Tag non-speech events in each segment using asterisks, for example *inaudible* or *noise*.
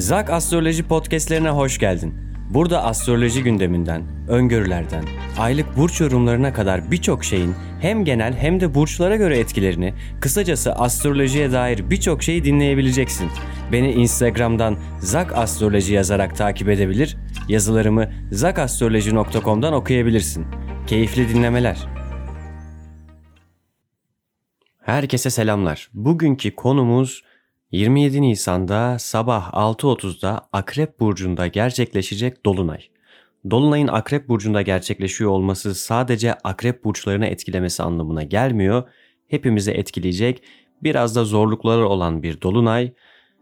Zak Astroloji podcastlerine hoş geldin. Burada astroloji gündeminden, öngörülerden, aylık burç yorumlarına kadar birçok şeyin hem genel hem de burçlara göre etkilerini, kısacası astrolojiye dair birçok şeyi dinleyebileceksin. Beni Instagram'dan Zak Astroloji yazarak takip edebilir, yazılarımı zakastroloji.com'dan okuyabilirsin. Keyifli dinlemeler. Herkese selamlar. Bugünkü konumuz 27 Nisan'da sabah 6.30'da Akrep Burcu'nda gerçekleşecek Dolunay. Dolunay'ın Akrep Burcu'nda gerçekleşiyor olması sadece Akrep Burçlarını etkilemesi anlamına gelmiyor. Hepimizi etkileyecek biraz da zorlukları olan bir Dolunay.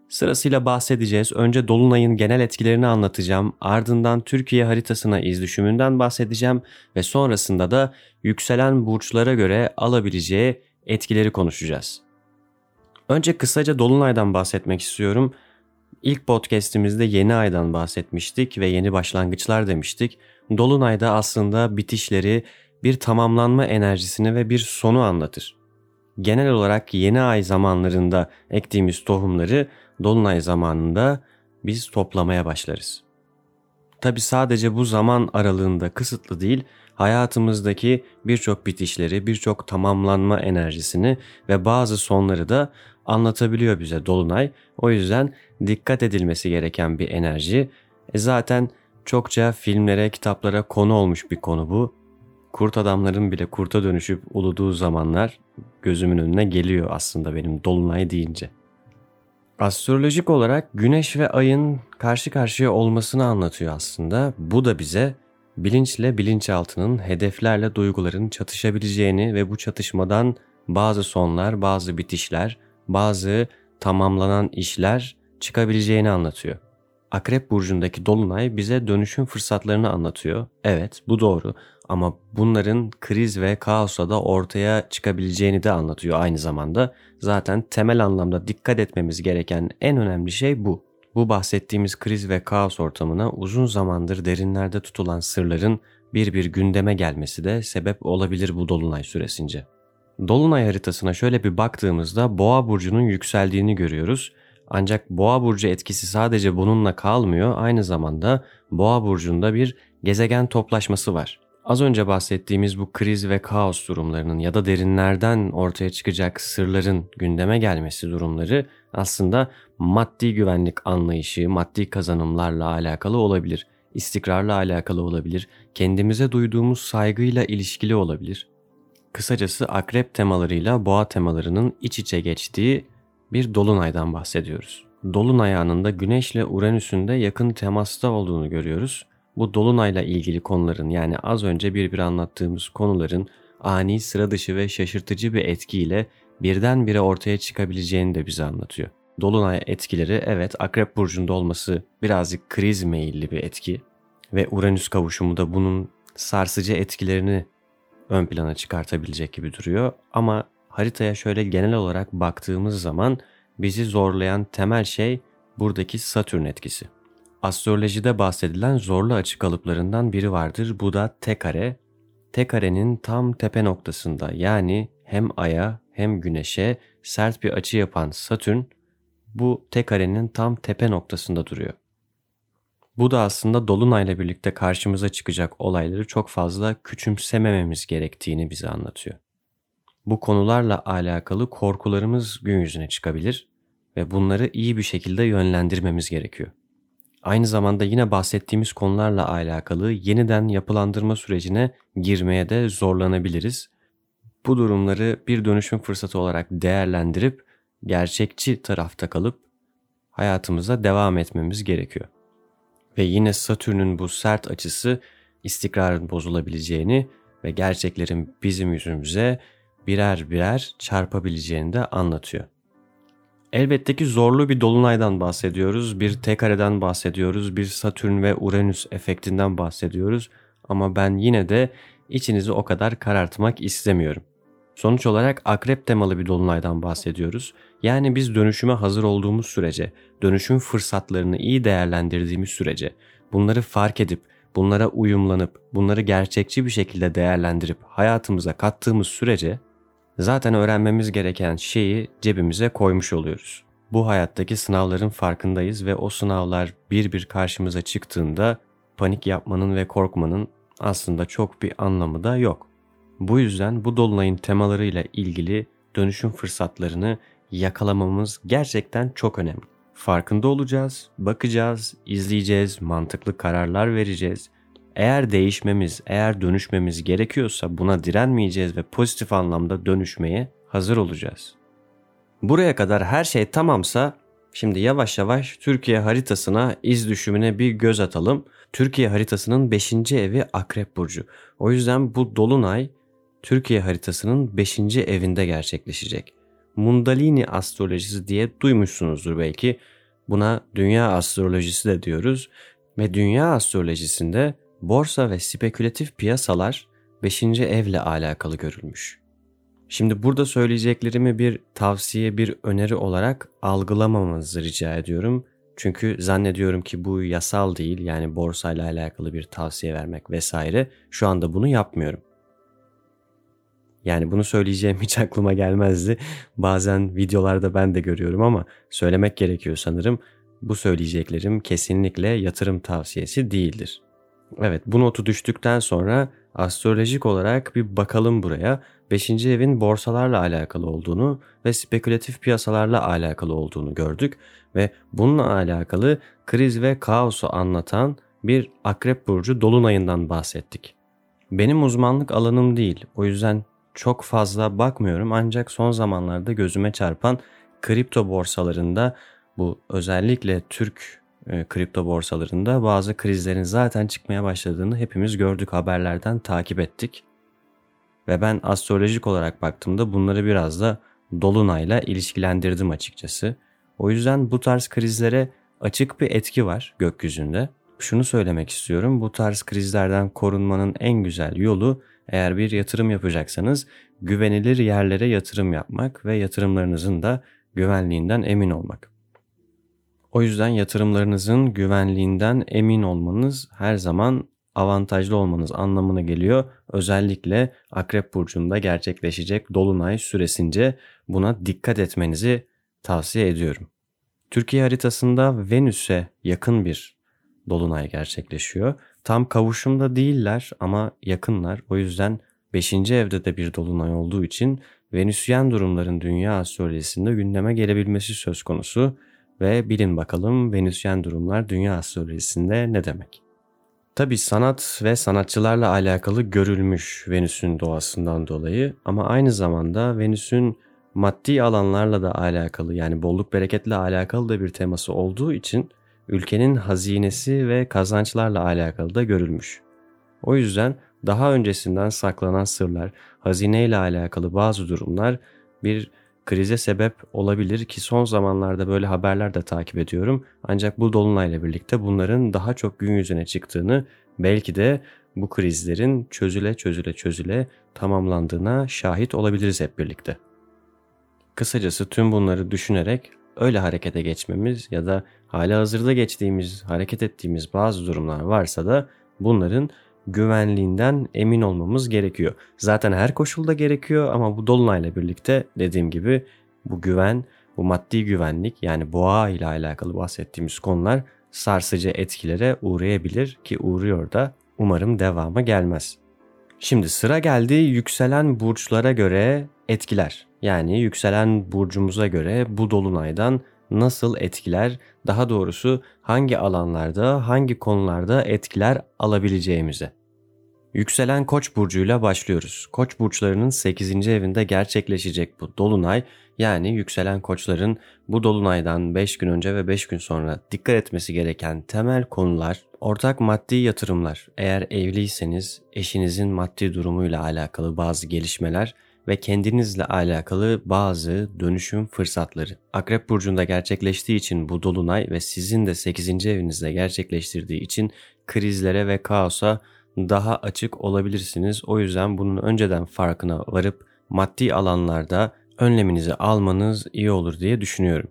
Sırasıyla bahsedeceğiz. Önce Dolunay'ın genel etkilerini anlatacağım. Ardından Türkiye haritasına iz düşümünden bahsedeceğim. Ve sonrasında da yükselen burçlara göre alabileceği etkileri konuşacağız. Önce kısaca Dolunay'dan bahsetmek istiyorum. İlk podcast'imizde yeni aydan bahsetmiştik ve yeni başlangıçlar demiştik. Dolunay'da aslında bitişleri, bir tamamlanma enerjisini ve bir sonu anlatır. Genel olarak yeni ay zamanlarında ektiğimiz tohumları dolunay zamanında biz toplamaya başlarız. Tabi sadece bu zaman aralığında kısıtlı değil, hayatımızdaki birçok bitişleri, birçok tamamlanma enerjisini ve bazı sonları da anlatabiliyor bize Dolunay. O yüzden dikkat edilmesi gereken bir enerji. E zaten çokça filmlere, kitaplara konu olmuş bir konu bu. Kurt adamların bile kurta dönüşüp uluduğu zamanlar gözümün önüne geliyor aslında benim Dolunay deyince. Astrolojik olarak güneş ve ayın karşı karşıya olmasını anlatıyor aslında. Bu da bize bilinçle bilinçaltının hedeflerle duyguların çatışabileceğini ve bu çatışmadan bazı sonlar, bazı bitişler, bazı tamamlanan işler çıkabileceğini anlatıyor. Akrep burcundaki dolunay bize dönüşüm fırsatlarını anlatıyor. Evet, bu doğru ama bunların kriz ve kaosla da ortaya çıkabileceğini de anlatıyor aynı zamanda. Zaten temel anlamda dikkat etmemiz gereken en önemli şey bu. Bu bahsettiğimiz kriz ve kaos ortamına uzun zamandır derinlerde tutulan sırların bir bir gündeme gelmesi de sebep olabilir bu dolunay süresince. Dolunay haritasına şöyle bir baktığımızda Boğa burcunun yükseldiğini görüyoruz. Ancak Boğa burcu etkisi sadece bununla kalmıyor. Aynı zamanda Boğa burcunda bir gezegen toplaşması var. Az önce bahsettiğimiz bu kriz ve kaos durumlarının ya da derinlerden ortaya çıkacak sırların gündeme gelmesi durumları aslında maddi güvenlik anlayışı, maddi kazanımlarla alakalı olabilir, istikrarla alakalı olabilir, kendimize duyduğumuz saygıyla ilişkili olabilir. Kısacası akrep temalarıyla boğa temalarının iç içe geçtiği bir dolunaydan bahsediyoruz. Dolunay anında Güneş ile Uranüs'ün de yakın temasta olduğunu görüyoruz. Bu dolunayla ilgili konuların yani az önce bir bir anlattığımız konuların ani, sıra dışı ve şaşırtıcı bir etkiyle birdenbire ortaya çıkabileceğini de bize anlatıyor. Dolunay etkileri evet Akrep Burcu'nda olması birazcık kriz meyilli bir etki ve Uranüs kavuşumu da bunun sarsıcı etkilerini ön plana çıkartabilecek gibi duruyor. Ama haritaya şöyle genel olarak baktığımız zaman bizi zorlayan temel şey buradaki Satürn etkisi. Astrolojide bahsedilen zorlu açı kalıplarından biri vardır. Bu da T kare. T karenin tam tepe noktasında yani hem Ay'a hem Güneş'e sert bir açı yapan Satürn bu T karenin tam tepe noktasında duruyor. Bu da aslında Dolunay'la birlikte karşımıza çıkacak olayları çok fazla küçümsemememiz gerektiğini bize anlatıyor. Bu konularla alakalı korkularımız gün yüzüne çıkabilir ve bunları iyi bir şekilde yönlendirmemiz gerekiyor. Aynı zamanda yine bahsettiğimiz konularla alakalı yeniden yapılandırma sürecine girmeye de zorlanabiliriz. Bu durumları bir dönüşüm fırsatı olarak değerlendirip gerçekçi tarafta kalıp hayatımıza devam etmemiz gerekiyor. Ve yine Satürn'ün bu sert açısı istikrarın bozulabileceğini ve gerçeklerin bizim yüzümüze birer birer çarpabileceğini de anlatıyor. Elbette ki zorlu bir dolunaydan bahsediyoruz, bir T kareden bahsediyoruz, bir Satürn ve Uranüs efektinden bahsediyoruz ama ben yine de içinizi o kadar karartmak istemiyorum. Sonuç olarak akrep temalı bir dolunaydan bahsediyoruz. Yani biz dönüşüme hazır olduğumuz sürece, dönüşüm fırsatlarını iyi değerlendirdiğimiz sürece, bunları fark edip, bunlara uyumlanıp, bunları gerçekçi bir şekilde değerlendirip hayatımıza kattığımız sürece zaten öğrenmemiz gereken şeyi cebimize koymuş oluyoruz. bu hayattaki sınavların farkındayız ve o sınavlar bir bir karşımıza çıktığında panik yapmanın ve korkmanın aslında çok bir anlamı da yok. Bu yüzden bu dolunayın temalarıyla ilgili dönüşüm fırsatlarını yakalamamız gerçekten çok önemli. Farkında olacağız, bakacağız, izleyeceğiz, mantıklı kararlar vereceğiz. Eğer değişmemiz, eğer dönüşmemiz gerekiyorsa buna direnmeyeceğiz ve pozitif anlamda dönüşmeye hazır olacağız. Buraya kadar her şey tamamsa şimdi yavaş yavaş Türkiye haritasına iz düşümüne bir göz atalım. Türkiye haritasının 5. evi Akrep Burcu. O yüzden bu dolunay Türkiye haritasının 5. evinde gerçekleşecek. Mundalini astrolojisi diye duymuşsunuzdur belki. Buna dünya astrolojisi de diyoruz ve dünya astrolojisinde borsa ve spekülatif piyasalar 5. evle alakalı görülmüş. Şimdi burada söyleyeceklerimi bir tavsiye, bir öneri olarak algılamamanızı rica ediyorum. Çünkü zannediyorum ki bu yasal değil yani borsayla alakalı bir tavsiye vermek vesaire. Şu anda bunu yapmıyorum. Yani bunu söyleyeceğim hiç *laughs* aklıma gelmezdi. Bazen videolarda ben de görüyorum ama söylemek gerekiyor sanırım. Bu söyleyeceklerim kesinlikle yatırım tavsiyesi değildir. Evet bu notu düştükten sonra astrolojik olarak bir bakalım buraya. 5. evin borsalarla alakalı olduğunu ve spekülatif piyasalarla alakalı olduğunu gördük ve bununla alakalı kriz ve kaosu anlatan bir akrep burcu dolunayından bahsettik. Benim uzmanlık alanım değil. O yüzden çok fazla bakmıyorum ancak son zamanlarda gözüme çarpan kripto borsalarında bu özellikle Türk e, kripto borsalarında bazı krizlerin zaten çıkmaya başladığını hepimiz gördük haberlerden takip ettik. Ve ben astrolojik olarak baktığımda bunları biraz da dolunayla ilişkilendirdim açıkçası. O yüzden bu tarz krizlere açık bir etki var gökyüzünde. Şunu söylemek istiyorum. Bu tarz krizlerden korunmanın en güzel yolu eğer bir yatırım yapacaksanız güvenilir yerlere yatırım yapmak ve yatırımlarınızın da güvenliğinden emin olmak. O yüzden yatırımlarınızın güvenliğinden emin olmanız her zaman avantajlı olmanız anlamına geliyor. Özellikle Akrep burcunda gerçekleşecek dolunay süresince buna dikkat etmenizi tavsiye ediyorum. Türkiye haritasında Venüs'e yakın bir dolunay gerçekleşiyor. Tam kavuşumda değiller ama yakınlar. O yüzden 5. evde de bir dolunay olduğu için Venüsyen durumların dünya astrolojisinde gündeme gelebilmesi söz konusu ve bilin bakalım Venüsyen durumlar dünya astrolojisinde ne demek? Tabi sanat ve sanatçılarla alakalı görülmüş Venüs'ün doğasından dolayı ama aynı zamanda Venüs'ün maddi alanlarla da alakalı yani bolluk bereketle alakalı da bir teması olduğu için ülkenin hazinesi ve kazançlarla alakalı da görülmüş. O yüzden daha öncesinden saklanan sırlar, hazineyle alakalı bazı durumlar bir krize sebep olabilir ki son zamanlarda böyle haberler de takip ediyorum. Ancak bu dolunayla birlikte bunların daha çok gün yüzüne çıktığını belki de bu krizlerin çözüle çözüle çözüle tamamlandığına şahit olabiliriz hep birlikte. Kısacası tüm bunları düşünerek öyle harekete geçmemiz ya da hala hazırda geçtiğimiz, hareket ettiğimiz bazı durumlar varsa da bunların güvenliğinden emin olmamız gerekiyor. Zaten her koşulda gerekiyor ama bu dolunayla birlikte dediğim gibi bu güven, bu maddi güvenlik yani boğa ile alakalı bahsettiğimiz konular sarsıcı etkilere uğrayabilir ki uğruyor da umarım devamı gelmez. Şimdi sıra geldi yükselen burçlara göre etkiler. Yani yükselen burcumuza göre bu dolunaydan nasıl etkiler, daha doğrusu hangi alanlarda, hangi konularda etkiler alabileceğimize. Yükselen Koç burcuyla başlıyoruz. Koç burçlarının 8. evinde gerçekleşecek bu dolunay yani yükselen koçların bu dolunaydan 5 gün önce ve 5 gün sonra dikkat etmesi gereken temel konular ortak maddi yatırımlar. Eğer evliyseniz eşinizin maddi durumuyla alakalı bazı gelişmeler ve kendinizle alakalı bazı dönüşüm fırsatları. Akrep burcunda gerçekleştiği için bu dolunay ve sizin de 8. evinizde gerçekleştirdiği için krizlere ve kaosa daha açık olabilirsiniz. O yüzden bunun önceden farkına varıp maddi alanlarda önleminizi almanız iyi olur diye düşünüyorum.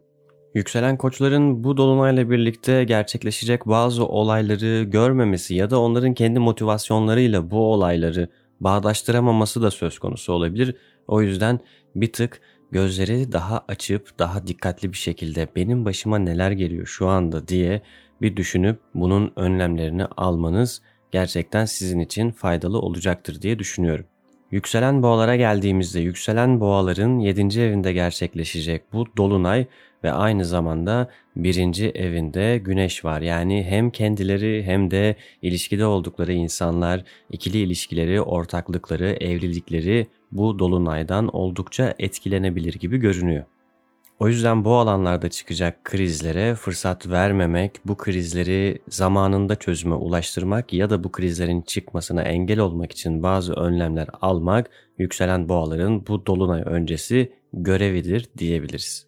Yükselen koçların bu dolunayla birlikte gerçekleşecek bazı olayları görmemesi ya da onların kendi motivasyonlarıyla bu olayları bağdaştıramaması da söz konusu olabilir. O yüzden bir tık gözleri daha açıp daha dikkatli bir şekilde benim başıma neler geliyor şu anda diye bir düşünüp bunun önlemlerini almanız gerçekten sizin için faydalı olacaktır diye düşünüyorum. Yükselen boğalara geldiğimizde yükselen boğaların 7. evinde gerçekleşecek bu dolunay ve aynı zamanda birinci evinde güneş var. Yani hem kendileri hem de ilişkide oldukları insanlar, ikili ilişkileri, ortaklıkları, evlilikleri bu dolunaydan oldukça etkilenebilir gibi görünüyor. O yüzden bu alanlarda çıkacak krizlere fırsat vermemek, bu krizleri zamanında çözüme ulaştırmak ya da bu krizlerin çıkmasına engel olmak için bazı önlemler almak yükselen boğaların bu dolunay öncesi görevidir diyebiliriz.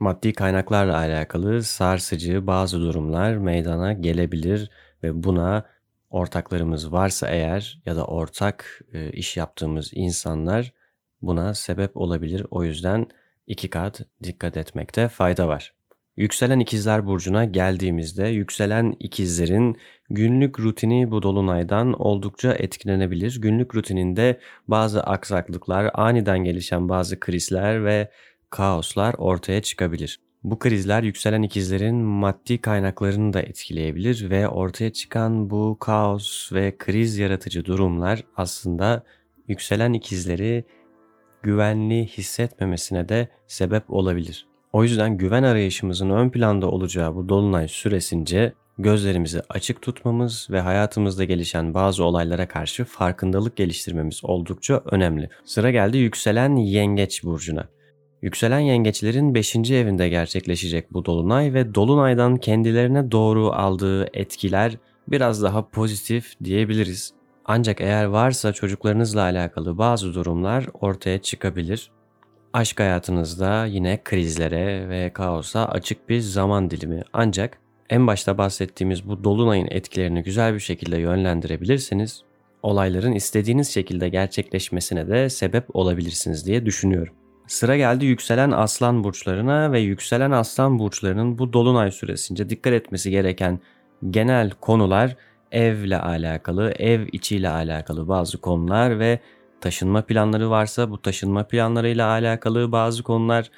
Maddi kaynaklarla alakalı sarsıcı bazı durumlar meydana gelebilir ve buna ortaklarımız varsa eğer ya da ortak e, iş yaptığımız insanlar buna sebep olabilir. O yüzden iki kat dikkat etmekte fayda var. Yükselen ikizler burcuna geldiğimizde yükselen ikizlerin günlük rutini bu dolunaydan oldukça etkilenebilir. Günlük rutininde bazı aksaklıklar, aniden gelişen bazı krizler ve kaoslar ortaya çıkabilir. Bu krizler yükselen ikizlerin maddi kaynaklarını da etkileyebilir ve ortaya çıkan bu kaos ve kriz yaratıcı durumlar aslında yükselen ikizleri güvenli hissetmemesine de sebep olabilir. O yüzden güven arayışımızın ön planda olacağı bu dolunay süresince gözlerimizi açık tutmamız ve hayatımızda gelişen bazı olaylara karşı farkındalık geliştirmemiz oldukça önemli. Sıra geldi yükselen yengeç burcuna. Yükselen yengeçlerin 5. evinde gerçekleşecek bu dolunay ve dolunaydan kendilerine doğru aldığı etkiler biraz daha pozitif diyebiliriz. Ancak eğer varsa çocuklarınızla alakalı bazı durumlar ortaya çıkabilir. Aşk hayatınızda yine krizlere ve kaosa açık bir zaman dilimi. Ancak en başta bahsettiğimiz bu dolunayın etkilerini güzel bir şekilde yönlendirebilirseniz olayların istediğiniz şekilde gerçekleşmesine de sebep olabilirsiniz diye düşünüyorum. Sıra geldi yükselen aslan burçlarına ve yükselen aslan burçlarının bu dolunay süresince dikkat etmesi gereken genel konular evle alakalı, ev içiyle alakalı bazı konular ve taşınma planları varsa bu taşınma planlarıyla alakalı bazı konular,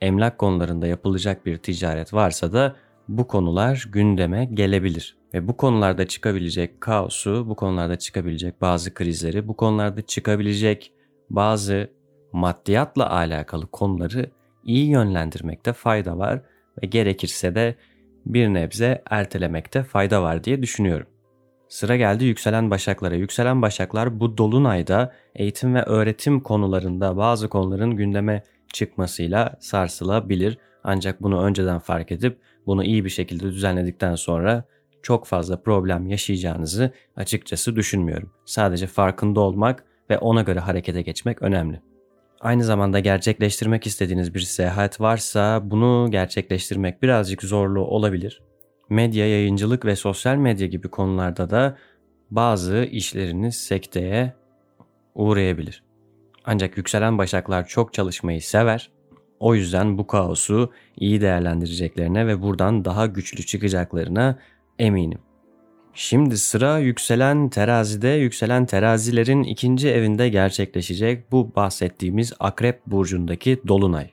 emlak konularında yapılacak bir ticaret varsa da bu konular gündeme gelebilir. Ve bu konularda çıkabilecek kaosu, bu konularda çıkabilecek bazı krizleri, bu konularda çıkabilecek bazı maddiyatla alakalı konuları iyi yönlendirmekte fayda var ve gerekirse de bir nebze ertelemekte fayda var diye düşünüyorum. Sıra geldi yükselen başaklara. Yükselen başaklar bu dolunayda eğitim ve öğretim konularında bazı konuların gündeme çıkmasıyla sarsılabilir. Ancak bunu önceden fark edip bunu iyi bir şekilde düzenledikten sonra çok fazla problem yaşayacağınızı açıkçası düşünmüyorum. Sadece farkında olmak ve ona göre harekete geçmek önemli. Aynı zamanda gerçekleştirmek istediğiniz bir seyahat varsa bunu gerçekleştirmek birazcık zorlu olabilir medya, yayıncılık ve sosyal medya gibi konularda da bazı işleriniz sekteye uğrayabilir. Ancak yükselen başaklar çok çalışmayı sever. O yüzden bu kaosu iyi değerlendireceklerine ve buradan daha güçlü çıkacaklarına eminim. Şimdi sıra yükselen terazide, yükselen terazilerin ikinci evinde gerçekleşecek bu bahsettiğimiz akrep burcundaki dolunay.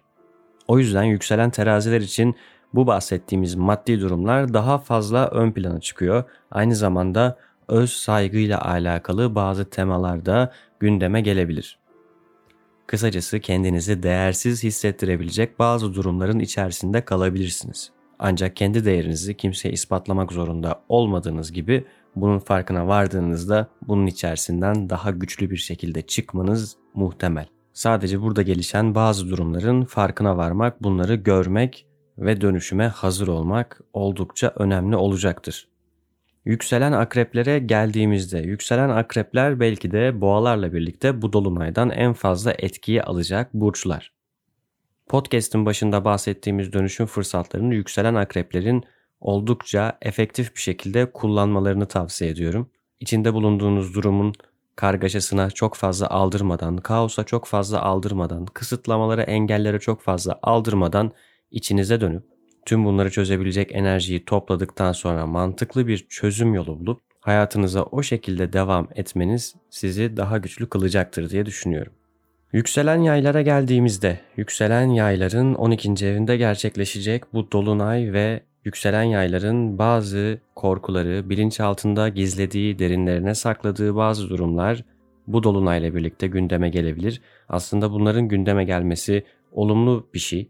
O yüzden yükselen teraziler için bu bahsettiğimiz maddi durumlar daha fazla ön plana çıkıyor. Aynı zamanda öz saygıyla alakalı bazı temalarda gündeme gelebilir. Kısacası kendinizi değersiz hissettirebilecek bazı durumların içerisinde kalabilirsiniz. Ancak kendi değerinizi kimseye ispatlamak zorunda olmadığınız gibi bunun farkına vardığınızda bunun içerisinden daha güçlü bir şekilde çıkmanız muhtemel. Sadece burada gelişen bazı durumların farkına varmak, bunları görmek ve dönüşüme hazır olmak oldukça önemli olacaktır. Yükselen akreplere geldiğimizde yükselen akrepler belki de boğalarla birlikte bu dolunaydan en fazla etkiyi alacak burçlar. Podcast'ın başında bahsettiğimiz dönüşüm fırsatlarını yükselen akreplerin oldukça efektif bir şekilde kullanmalarını tavsiye ediyorum. İçinde bulunduğunuz durumun kargaşasına çok fazla aldırmadan, kaosa çok fazla aldırmadan, kısıtlamalara, engellere çok fazla aldırmadan içinize dönüp tüm bunları çözebilecek enerjiyi topladıktan sonra mantıklı bir çözüm yolu bulup hayatınıza o şekilde devam etmeniz sizi daha güçlü kılacaktır diye düşünüyorum. Yükselen yaylara geldiğimizde, yükselen yayların 12. evinde gerçekleşecek bu dolunay ve yükselen yayların bazı korkuları, bilinçaltında gizlediği, derinlerine sakladığı bazı durumlar bu dolunayla birlikte gündeme gelebilir. Aslında bunların gündeme gelmesi olumlu bir şey.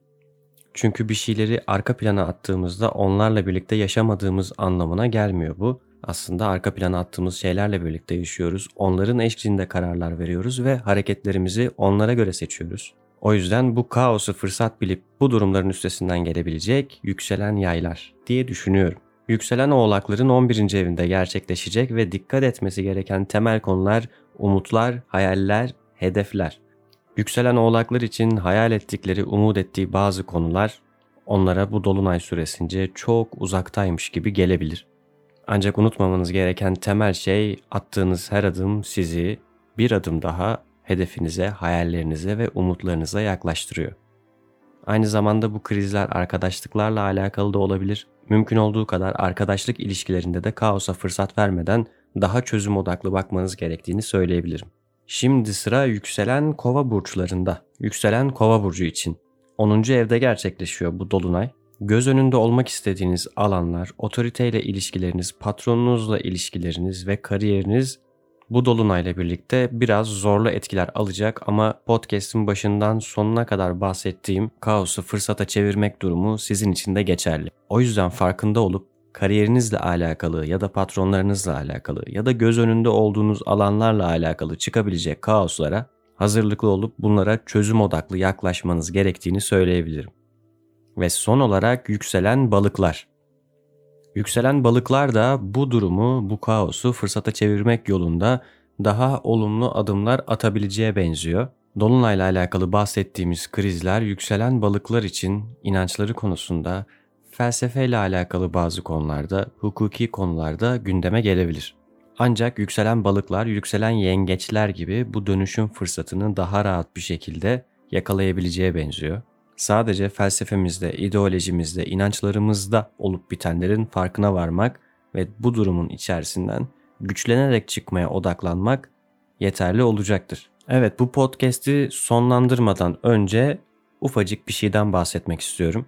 Çünkü bir şeyleri arka plana attığımızda onlarla birlikte yaşamadığımız anlamına gelmiyor bu. Aslında arka plana attığımız şeylerle birlikte yaşıyoruz. Onların eşliğinde kararlar veriyoruz ve hareketlerimizi onlara göre seçiyoruz. O yüzden bu kaosu fırsat bilip bu durumların üstesinden gelebilecek yükselen yaylar diye düşünüyorum. Yükselen oğlakların 11. evinde gerçekleşecek ve dikkat etmesi gereken temel konular umutlar, hayaller, hedefler. Yükselen oğlaklar için hayal ettikleri, umut ettiği bazı konular onlara bu dolunay süresince çok uzaktaymış gibi gelebilir. Ancak unutmamanız gereken temel şey attığınız her adım sizi bir adım daha hedefinize, hayallerinize ve umutlarınıza yaklaştırıyor. Aynı zamanda bu krizler arkadaşlıklarla alakalı da olabilir. Mümkün olduğu kadar arkadaşlık ilişkilerinde de kaosa fırsat vermeden daha çözüm odaklı bakmanız gerektiğini söyleyebilirim. Şimdi sıra yükselen kova burçlarında. Yükselen kova burcu için. 10. evde gerçekleşiyor bu dolunay. Göz önünde olmak istediğiniz alanlar, otoriteyle ilişkileriniz, patronunuzla ilişkileriniz ve kariyeriniz bu dolunayla birlikte biraz zorlu etkiler alacak ama podcast'in başından sonuna kadar bahsettiğim kaosu fırsata çevirmek durumu sizin için de geçerli. O yüzden farkında olup kariyerinizle alakalı ya da patronlarınızla alakalı ya da göz önünde olduğunuz alanlarla alakalı çıkabilecek kaoslara hazırlıklı olup bunlara çözüm odaklı yaklaşmanız gerektiğini söyleyebilirim. Ve son olarak yükselen balıklar. Yükselen balıklar da bu durumu, bu kaosu fırsata çevirmek yolunda daha olumlu adımlar atabileceğe benziyor. Dolunayla alakalı bahsettiğimiz krizler yükselen balıklar için inançları konusunda, felsefeyle alakalı bazı konularda, hukuki konularda gündeme gelebilir. Ancak yükselen balıklar, yükselen yengeçler gibi bu dönüşüm fırsatını daha rahat bir şekilde yakalayabileceğe benziyor sadece felsefemizde, ideolojimizde, inançlarımızda olup bitenlerin farkına varmak ve bu durumun içerisinden güçlenerek çıkmaya odaklanmak yeterli olacaktır. Evet bu podcast'i sonlandırmadan önce ufacık bir şeyden bahsetmek istiyorum.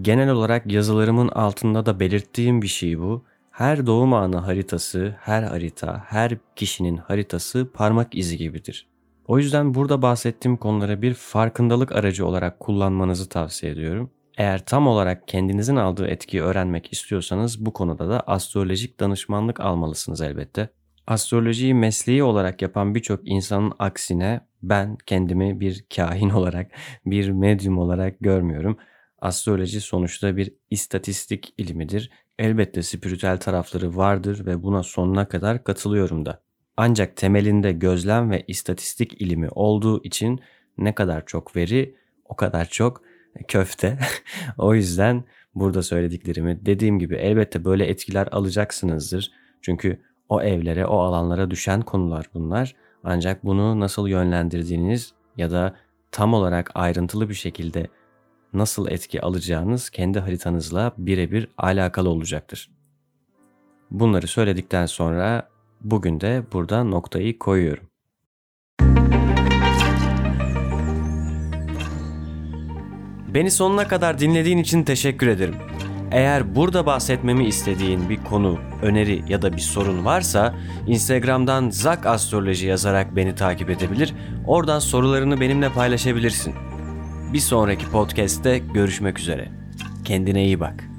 Genel olarak yazılarımın altında da belirttiğim bir şey bu. Her doğum anı haritası, her harita, her kişinin haritası parmak izi gibidir. O yüzden burada bahsettiğim konuları bir farkındalık aracı olarak kullanmanızı tavsiye ediyorum. Eğer tam olarak kendinizin aldığı etkiyi öğrenmek istiyorsanız bu konuda da astrolojik danışmanlık almalısınız elbette. Astrolojiyi mesleği olarak yapan birçok insanın aksine ben kendimi bir kahin *laughs* olarak, bir medyum olarak görmüyorum. Astroloji sonuçta bir istatistik ilmidir. Elbette spiritüel tarafları vardır ve buna sonuna kadar katılıyorum da. Ancak temelinde gözlem ve istatistik ilimi olduğu için ne kadar çok veri o kadar çok köfte. *laughs* o yüzden burada söylediklerimi dediğim gibi elbette böyle etkiler alacaksınızdır. Çünkü o evlere, o alanlara düşen konular bunlar. Ancak bunu nasıl yönlendirdiğiniz ya da tam olarak ayrıntılı bir şekilde nasıl etki alacağınız kendi haritanızla birebir alakalı olacaktır. Bunları söyledikten sonra Bugün de burada noktayı koyuyorum. Beni sonuna kadar dinlediğin için teşekkür ederim. Eğer burada bahsetmemi istediğin bir konu, öneri ya da bir sorun varsa Instagram'dan Zak Astroloji yazarak beni takip edebilir, oradan sorularını benimle paylaşabilirsin. Bir sonraki podcast'te görüşmek üzere. Kendine iyi bak.